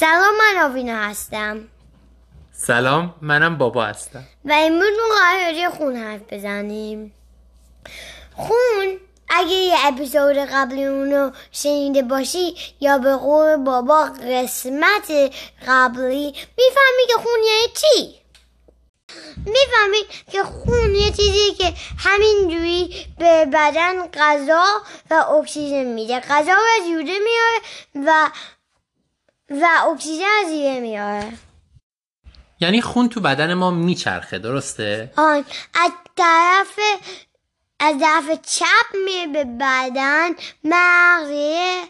سلام من آوینا هستم. سلام منم بابا هستم. و امروز ما قرار راجع خون حرف بزنیم. خون اگه یه اپیزود قبلی اونو شنیده باشی یا به قول بابا قسمت قبلی می‌فهمی که خون یعنی چی؟ می‌فهمی که خون یه چیزی که همینجوری به بدن غذا و اکسیژن میده. غذا رو از یوده میاره و و اکسیژن از زیره میاره. یعنی خون تو بدن ما میچرخه درسته؟ آن از طرف از طرف چپ میره به بدن مغزه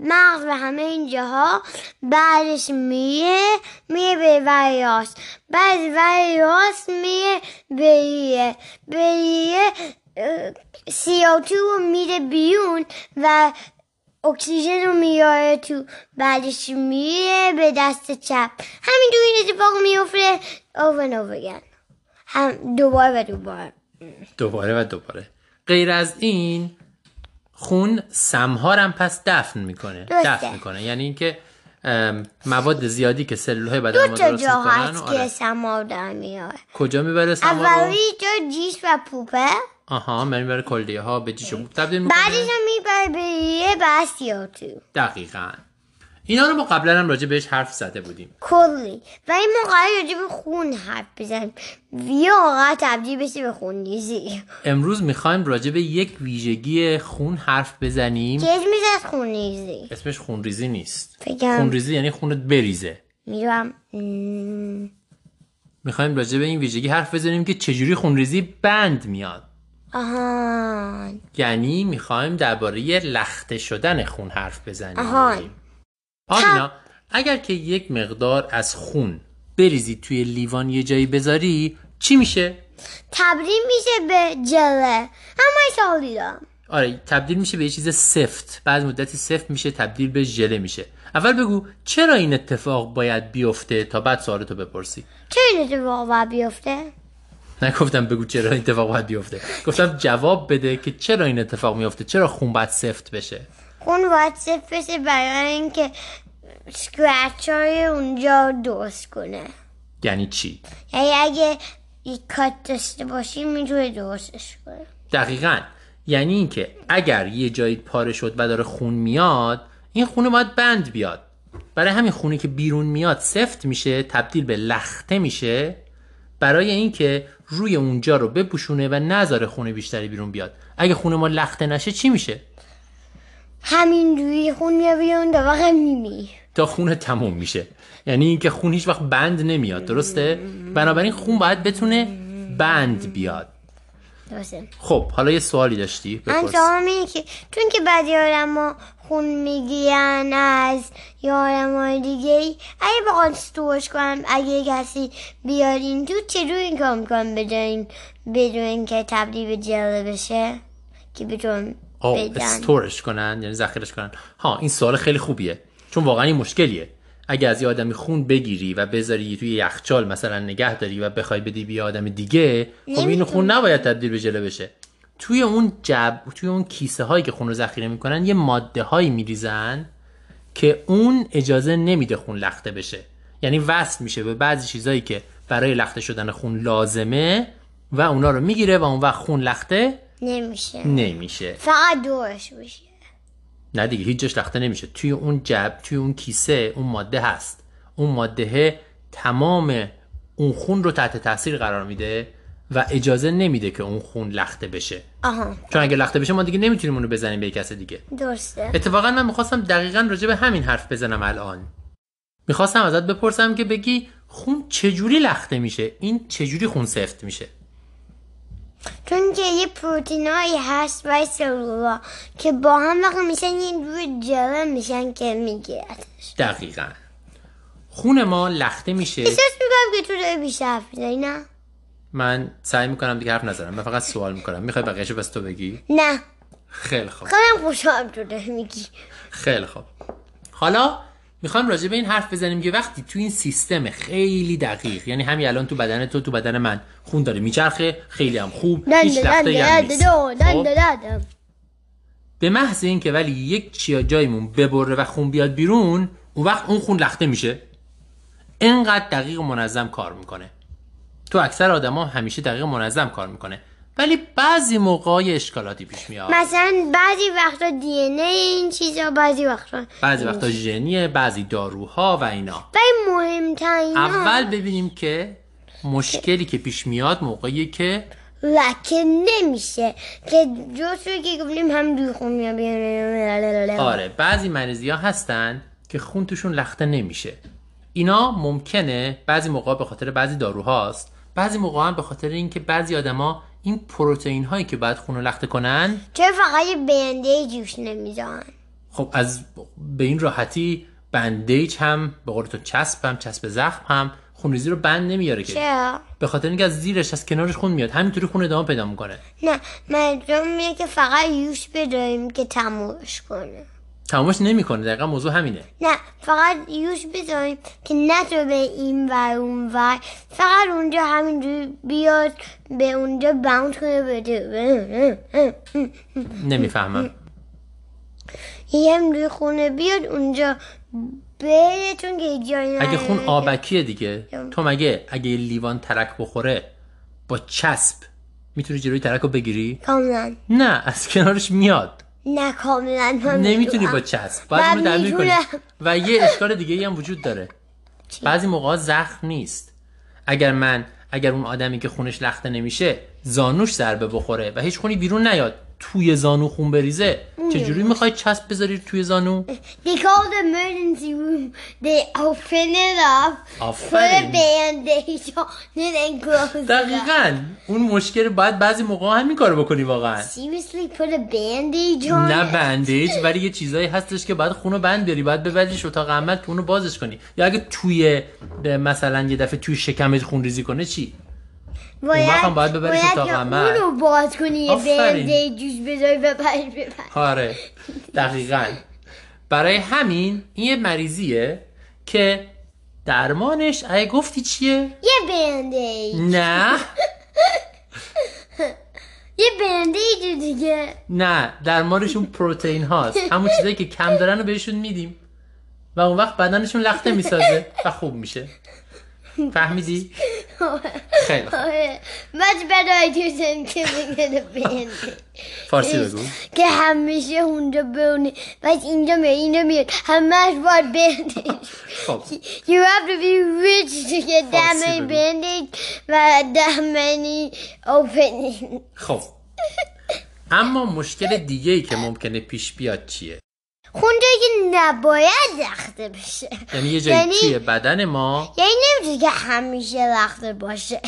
مغز به همه اینجاها بعدش میره میره به ور راست. بعد ور راست میره به ریه. به ریه CO2 رو میره بیرون و اکسیژن رو میاره تو بعدش میره به دست چپ. همینطور این اتفاق میفته. over and again هم دوباره و دوباره. دوباره و دوباره. غیر از این خون سمها هم پس دفن می‌کنه. درسته. دفن می‌کنه. یعنی اینکه مواد زیادی که سلول بدن دو ما درست جا می‌کنن هست که آره. سما در میاره. کجا می‌بره سما اولی جا جیش و پوپه. آها من می‌بره کلیه ها به جیش و بوب تبدیل می‌کنه بعدش هم می‌بره به بعد CO2 دقیقا اینا رو ما قبلا هم راجع بهش حرف زده بودیم کلی و این ما قرار راجع به خون حرف بزنیم یا واقعا تبدیل بشه به خون ریزی امروز می‌خوایم راجع به یک ویژگی خون حرف بزنیم که اسمش از خون ریزی اسمش خونریزی نیست فکرم خونریزی یعنی خونت بریزه میرم می‌خوایم راجع به این ویژگی حرف بزنیم که چجوری خونریزی بند میاد آهان یعنی می‌خوایم درباره لخته شدن خون حرف بزنیم. آهان. آمینا اگر که یک مقدار از خون بریزی توی لیوان یه جایی بذاری چی میشه؟ تبدیل میشه به جله. سال دیدم. آره تبدیل میشه به یه چیز سفت. بعد مدتی سفت میشه تبدیل به ژله میشه. اول بگو چرا این اتفاق باید بیفته تا بعد سوالتو بپرسی؟ چه این اتفاق باید بیفته؟ نگفتم بگو چرا این اتفاق باید بیفته. گفتم جواب بده که چرا این اتفاق میفته. چرا خون باید سفت بشه؟ خون باید صفر بشه برای اینکه سکرچ های اونجا درست کنه. یعنی چی؟ یعنی اگه یک کات داشته باشی می‌تونه درستش کنه. دقیقا. یعنی اینکه اگر یه جایی پاره شد و داره خون میاد این خونه باید بند بیاد. برای همین خونی که بیرون میاد سفت میشه تبدیل به لخته میشه. برای اینکه روی اونجا رو بپوشونه و نذاره خونه بیشتری بیرون بیاد. اگه خونه ما لخته نشه چی میشه؟ همین روی خون میاد بیرون تا وقت میمی تا خونه تموم میشه. یعنی اینکه خون هیچ وقت بند نمیاد درسته؟ بنابراین خون باید بتونه بند بیاد. درسته. خب حالا یه سوالی داشتی؟ من بپرس اینه که چون که بعضی آدم خون می‌گیرن از های دیگه ای. اگه بخوان ستورش کنن اگه کسی بیارین تو چجور این کار می‌کنن بدون بدون اینکه تبدیل به جله بشه؟ که بتون استورش کنن یعنی ذخیرش کنن. ها این سوال خیلی خوبیه. چون واقعا این مشکلیه. اگه از یه آدمی خون بگیری و بذاری توی یخچال مثلا نگه داری و بخوای بدی به آدم دیگه خب این خون نباید تبدیل به ژله بشه. توی اون جب توی اون کیسه هایی که خون رو ذخیره می‌کنن یه ماده هایی میریزن که اون اجازه نمیده خون لخته بشه. یعنی وصل میشه به بعضی چیزایی که برای لخته شدن خون لازمه و اونا رو می‌گیره و اون وقت خون لخته نمیشه. نمیشه. فقط دورش بشه نه دیگه هیچ جاش لخته نمیشه. توی اون جب توی اون کیسه اون ماده هست. اون ماده تمام اون خون رو تحت تاثیر قرار میده. و اجازه نمیده که اون خون لخته بشه. آها. چون اگه لخته بشه ما دیگه نمی‌تونیم اونو بزنیم به کس دیگه. درسته. اتفاقا من می‌خواستم دقیقا راجع به همین حرف بزنم الان. می‌خواستم ازت بپرسم که بگی خون چجوری لخته میشه؟ این چجوری خون سفت میشه؟ چون که یه پروتینایی هست برای سلولا که با هم وقت میشن یه روی جله میشن که میگیردش دقیقا. خون ما لخته میشه. احساس می‌کنم که تو داری بیشتر نه؟ من سعی می‌کنم دیگه حرف نزنم. من فقط سوال می‌کنم. می‌خوای بقیهشو بس تو بگی؟ نه. خیلی خوب. خودم خوشحالم تو داری میگی. خیلی خوب. حالا می‌خوایم راجع به این حرف بزنیم که وقتی تو این سیستم خیلی دقیق یعنی همین الان تو بدن تو تو بدن من خون داره میچرخه خیلی هم خوب هیچ نیست. خب؟ به محض اینکه ولی یک چیا جایمون ببره و خون بیاد بیرون اون وقت اون خون لخته میشه. اینقدر دقیق و منظم کار می‌کنه. تو اکثر آدما همیشه دقیق منظم کار می‌کنه. ولی بعضی موقع اشکالاتی پیش میاد. مثلا بعضی وقتا دی این چیزا بعضی وقتا بعضی وقتا ژنیه بعضی داروها و اینا. ولی مهمترین اول ببینیم که مشکلی که پیش میاد موقعی که لکه نمیشه. که جوش که گفتیم هم دوی خون میاد. آره بعضی مریضی ها هستن که خون توشون لخته نمیشه. اینا ممکنه بعضی موقع به خاطر بعضی داروهاست بعضی موقع هم به خاطر اینکه بعضی آدما این پروتئین هایی که باید خون رو لخته کنن چرا فقط بنده جوش نمیزان خب از به این راحتی بندیج هم به قول تو چسب هم چسب زخم هم خونریزی رو بند نمیاره که. چرا؟ به خاطر اینکه از زیرش از کنارش خون میاد. همینطوری خون ادامه پیدا می‌کنه. نه منظورم اینه که فقط یوش بداریم که تمومش کنه. تمامش نمی‌کنه دقیقا موضوع همینه. نه فقط یوش بذاریم که نتو به این ور اون ور. فقط اونجا همینجوری بیاد به اونجا باونت کنه بده نمی‌فهمم. یه همینجوری خونه بیاد اونجا بره چون که جایی اگه. خون آبکیه دیگه. تو مگه اگه لیوان ترک بخوره با چسب می‌تونی جلوی ترک رو بگیری؟ کاملا. نه از کنارش میاد. نه کاملا نمی‌تونی. با چسب. باید اونو تعمیر کنی. و یه اشکال دیگه هم وجود داره. بعضی موقع زخم نیست. اگر من اگر اون آدمی که خونش لخته نمیشه زانوش ضربه بخوره و هیچ خونی بیرون نیاد. توی زانو خون بریزه. چجوری می‌خوای چسب بذاری توی زانو؟ They call the emergency room. They open it up, put a band-aid on it and close it. دقیقا. اون مشکل باید بعضی موقع همین کارو بکنی واقعا. Seriously, put a band-aid on نه? بندیج ولی یه چیزایی هستش که باید خونو بند بیاری باید ببریش اتاق عمل که اونو بازش کنی. یا اگه توی مثلا یه دفعه توی شکمت خون ریزی کنه چی؟ باید هم باید ببریش باید اتاق عمل. اونو باز کنی یه band-aid جوش بذاری ببری ببری آره دقیقا برای همین این یه مریضیه که درمانش اگه گفتی چیه؟ یه band-aid نه یه band-aid دیگه نه درمانشون پروتئین هاست همون چیزایی که کم دارن رو بهشون میدیم و اون وقت بدنشون لخته می‌سازه و خوب میشه فهمیدی؟ خیلی آره. much better idea than giving it a band-aid فارسی بگو. که همیشه اونجا بمونه بس اینجا میاد اینجا میاد همش باید band-aid خب. You have to be rich to get that many band-aids و that many openings. خب. اما مشکل دیگه ای که ممکنه پیش بیاد چیه؟ خونجایی که نباید لخته بشه. یعنی یه جایی یعنی- توی بدن ما؟ یعنی نمیشه که همیشه لخته باشه.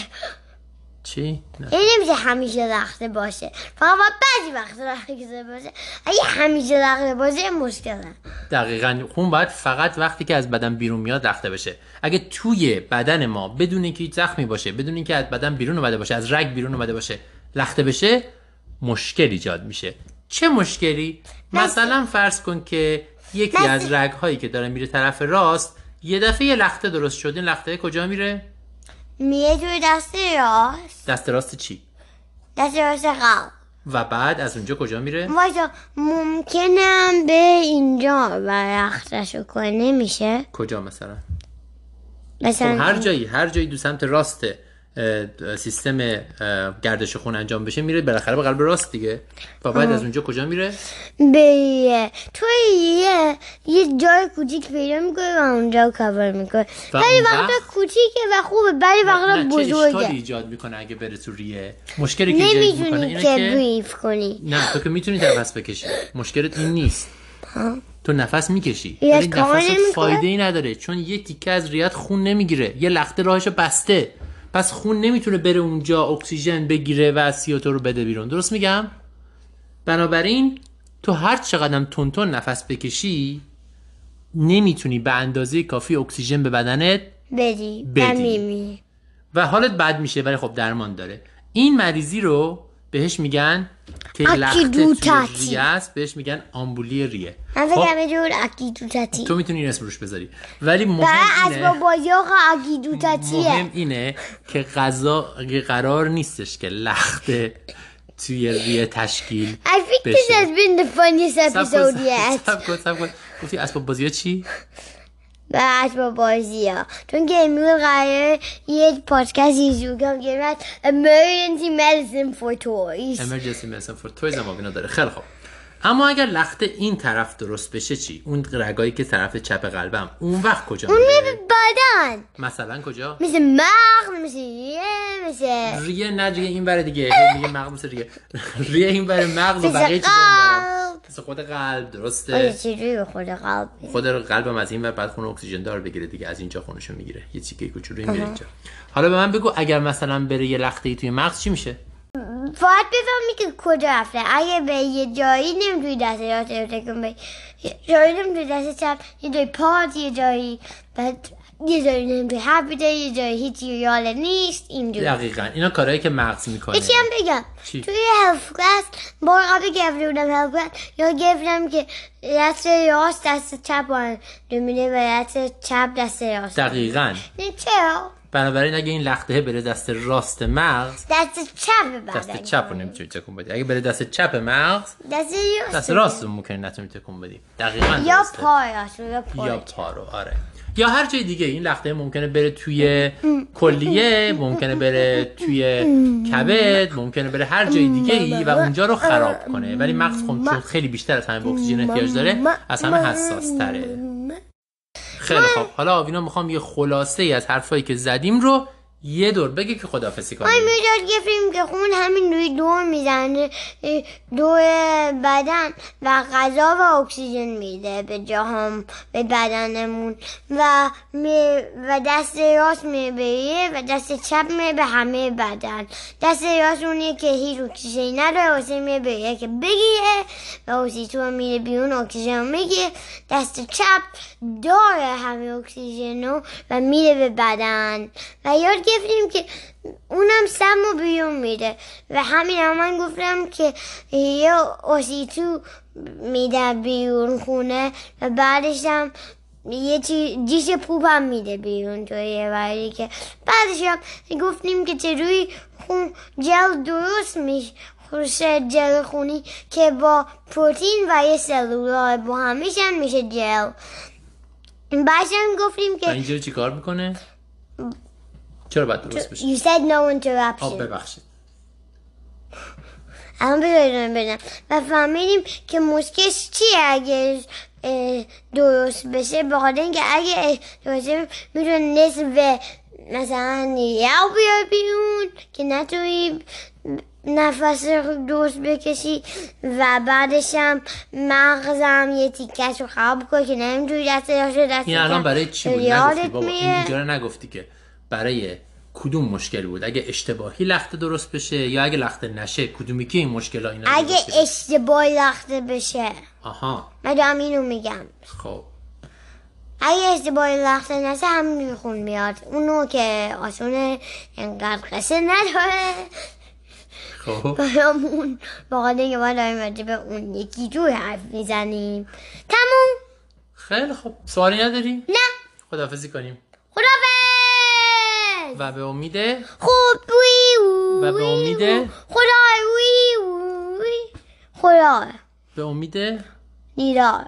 چی؟ نه. یعنی نمیشه همیشه لخته باشه. فقط بعضی وقت لخته باشه. اگه همیشه لخته باشه مشکله. دقیقا. خون باید فقط وقتی که از بدن بیرون میاد رخته بشه. اگه توی بدن ما بدون اینکه هیچ زخمی باشه بدون اینکه از بدن بیرون اومده باشه از رگ بیرون اومده باشه لخته بشه مشکل ایجاد میشه. چه مشکلی؟ مثلا فرض کن که یکی از رگ هایی که داره میره طرف راست یه دفعه یه لخته درست شد این لخته کجا میره؟ میره توی دست راست. دست راست چی؟ دست راست قلب. و بعد از اونجا کجا میره؟ وایسا ممکنم به اینجا و رختشو کنه نمیشه کجا مثلا؟ خب مثلا هر جایی هر جایی دو سمت راست اه، سیستم گردش خون انجام بشه میره بالاخره به قلب راست دیگه. و بعد از اونجا کجا میره؟ به توی یه یه جای کوچیک پیدا می‌کنه و اونجا کور می‌کنه ولی وقتا وقت- کوچیکه و خوبه ولی وقتا نه، چه بزرگه. ایجاد می‌کنه اگه بره تو ریه؟ مشکلی که ایجاد می‌کنه اینه که بریف کنی. نه تو که می‌تونی نفس بکشی. مشکلت این نیست. تو نفس می‌کشی. ولی نمی‌کنه؟ فایده ای نداره چون یه تیکه از ریت خون نمی‌گیره. یه لخته راهشو بسته. پس خون نمی‌تونه بره اونجا اکسیژن بگیره و CO2 رو بده بیرون. درست میگم؟ بنابراین تو هر چقدر تون تون نفس بکشی نمی‌تونی به اندازه کافی اکسیژن به بدنت بدی. بدی. و حالت بد میشه ولی خب درمان داره. این مریضی رو بهش میگن که لخته توی است بهش میگن آمبولی ریه. من خب، فکرم یه جور اکیدوتاتی تو می‌تونی این اسم روش بذاری. ولی مهم اینه بازی ها اکیدوتاتیه مهم اینه که غذا قرار نیستش که لخته توی ریه تشکیل I think this has been the funniest episode yet. سب کن سب کن. گفتی اسباب بازی ها چی؟ اسباب بازی ها. چون که امروز قراره یه پادکست شروع کنم که من emergency medicine for toys. Emergency medicine for toys هم اینا داره. خیلی خوب. اما اگر لخت این طرف درست بشه چی؟ اون رگایی که طرف چپ قلبم. اون وقت کجا اون میره بدن. مثلا کجا؟ مثل مغز مثل ریه مثل ریه نه ریه این بره دیگه. میگه مغز مثل ریه. ریه این بره مغز و بقیه چیزا مثل خود قلب درسته؟ چجوری به خود قلب؟ خود قلبم از این ور بعد خون اکسیژن دار بگیره دیگه از اینجا خونشو می‌گیره. یه چیکه کوچولویی میره اینجا. حالا به من بگو اگر مثلا بره یه لخته ای توی مغز چی میشه؟ باید بفهمی که کجا رفته. اگه به یه جایی نمی‌تونی دست راست تکون بدی. یه جایی نمی‌تونی دست چپ یه جایی پات یه جایی بعد یه جایی نمی‌تونی. حرف بزنی یه جایی هیچی یاله نیست اینجور دقیقا. اینا کارهایی که مغز می‌کنه. یکی هم بگم. چی؟ توی هلف کلاس بار قبل گرفته بودم هلف کلاس یا گرفتم که دست راست دست چپ رو میده و دست چپ دست راست. دقیقا. نه چرا؟ بنابراین اگه این لخته بره دست راست مغز دست چپ بدن دست چپ رو نمی‌تونی تکون بدی. اگه بره دست چپ مغز دست راست دست راست رو ممکنه نتونی تکون بدی. دقیقا یا یا پای. یا پا رو آره. یا هر جای دیگه این لخته ممکنه بره توی کلیه ممکنه بره توی کبد ممکنه بره هر جای دیگه ای و اونجا رو خراب کنه. ولی مغز خب چون خیلی بیشتر از همه اکسیژن احتیاج داره از همه حساس تره خیلی خب حالا آوینا می‌خوام یه خلاصه ای از حرفایی که زدیم رو یه دور بگه که خدافسی کنیم ما می‌داد گفتیم که خون همین روی دور می‌زنه دور بدن و غذا و اکسیژن میده به جاهم به بدنمون و می و دست راست می‌بره و دست چپ میره به همه بدن. دست راست اونیه که هیچ اکسیژنی نداره واسه می‌بره که بگیره و اکسیژن میره بیرون اکسیژن می‌گیره. دست چپ داره همه اکسیژن رو و میره به بدن. و یاد گرفتیم که اونم سم رو بیرون میده. و همین هم من گفتم که یه اوسیتو میده بیرون خونه و بعدش هم یه چی دیش پوپ هم میده بیرون توی یه که بعدش هم گفتیم که چجوری خون جل درست میشه. خوشه جل خونی که با پروتین و یه سلولار با هم میشن میشه جل. بعدش هم گفتیم و که اینجا چی کار می‌کنه؟ چرا باید درست بشه؟ You said no آب interruption ببخشید. الان بذارید بدم. و فهمیدیم که مشکلش چیه اگه درست بشه؟ به خاطر اینکه اگه درست بشه می‌تونه نصف مثلا یاو بیاد بیرون که نتونی نفس رو درست بکشی و بعدش هم مغزم یه تیکش رو خراب کنه که نمی‌تونی دست دست دست این الان برای چی بود؟ نگفتی بابا. این میره اینجا رو نگفتی که برای کدوم مشکل بود؟ اگه اشتباهی لخته درست بشه یا اگه لخته نشه کدومی که این مشکل ها اینا اگه؟ اشتباهی لخته بشه. آها. من دارم اینو میگم. خب. اگه اشتباهی لخته نشه همینجوری خون میاد. اونو که آسونه انقدر قصه نداره. خب. برامون با اینکه ما داریم به اون یکی جور حرف می‌زنیم. تموم. خیلی خب. سوالی نداری؟ نه. خداحافظی کنیم. خدافز و به امید خوب وی و به امید خدا وی وی خدا به امید دیدار.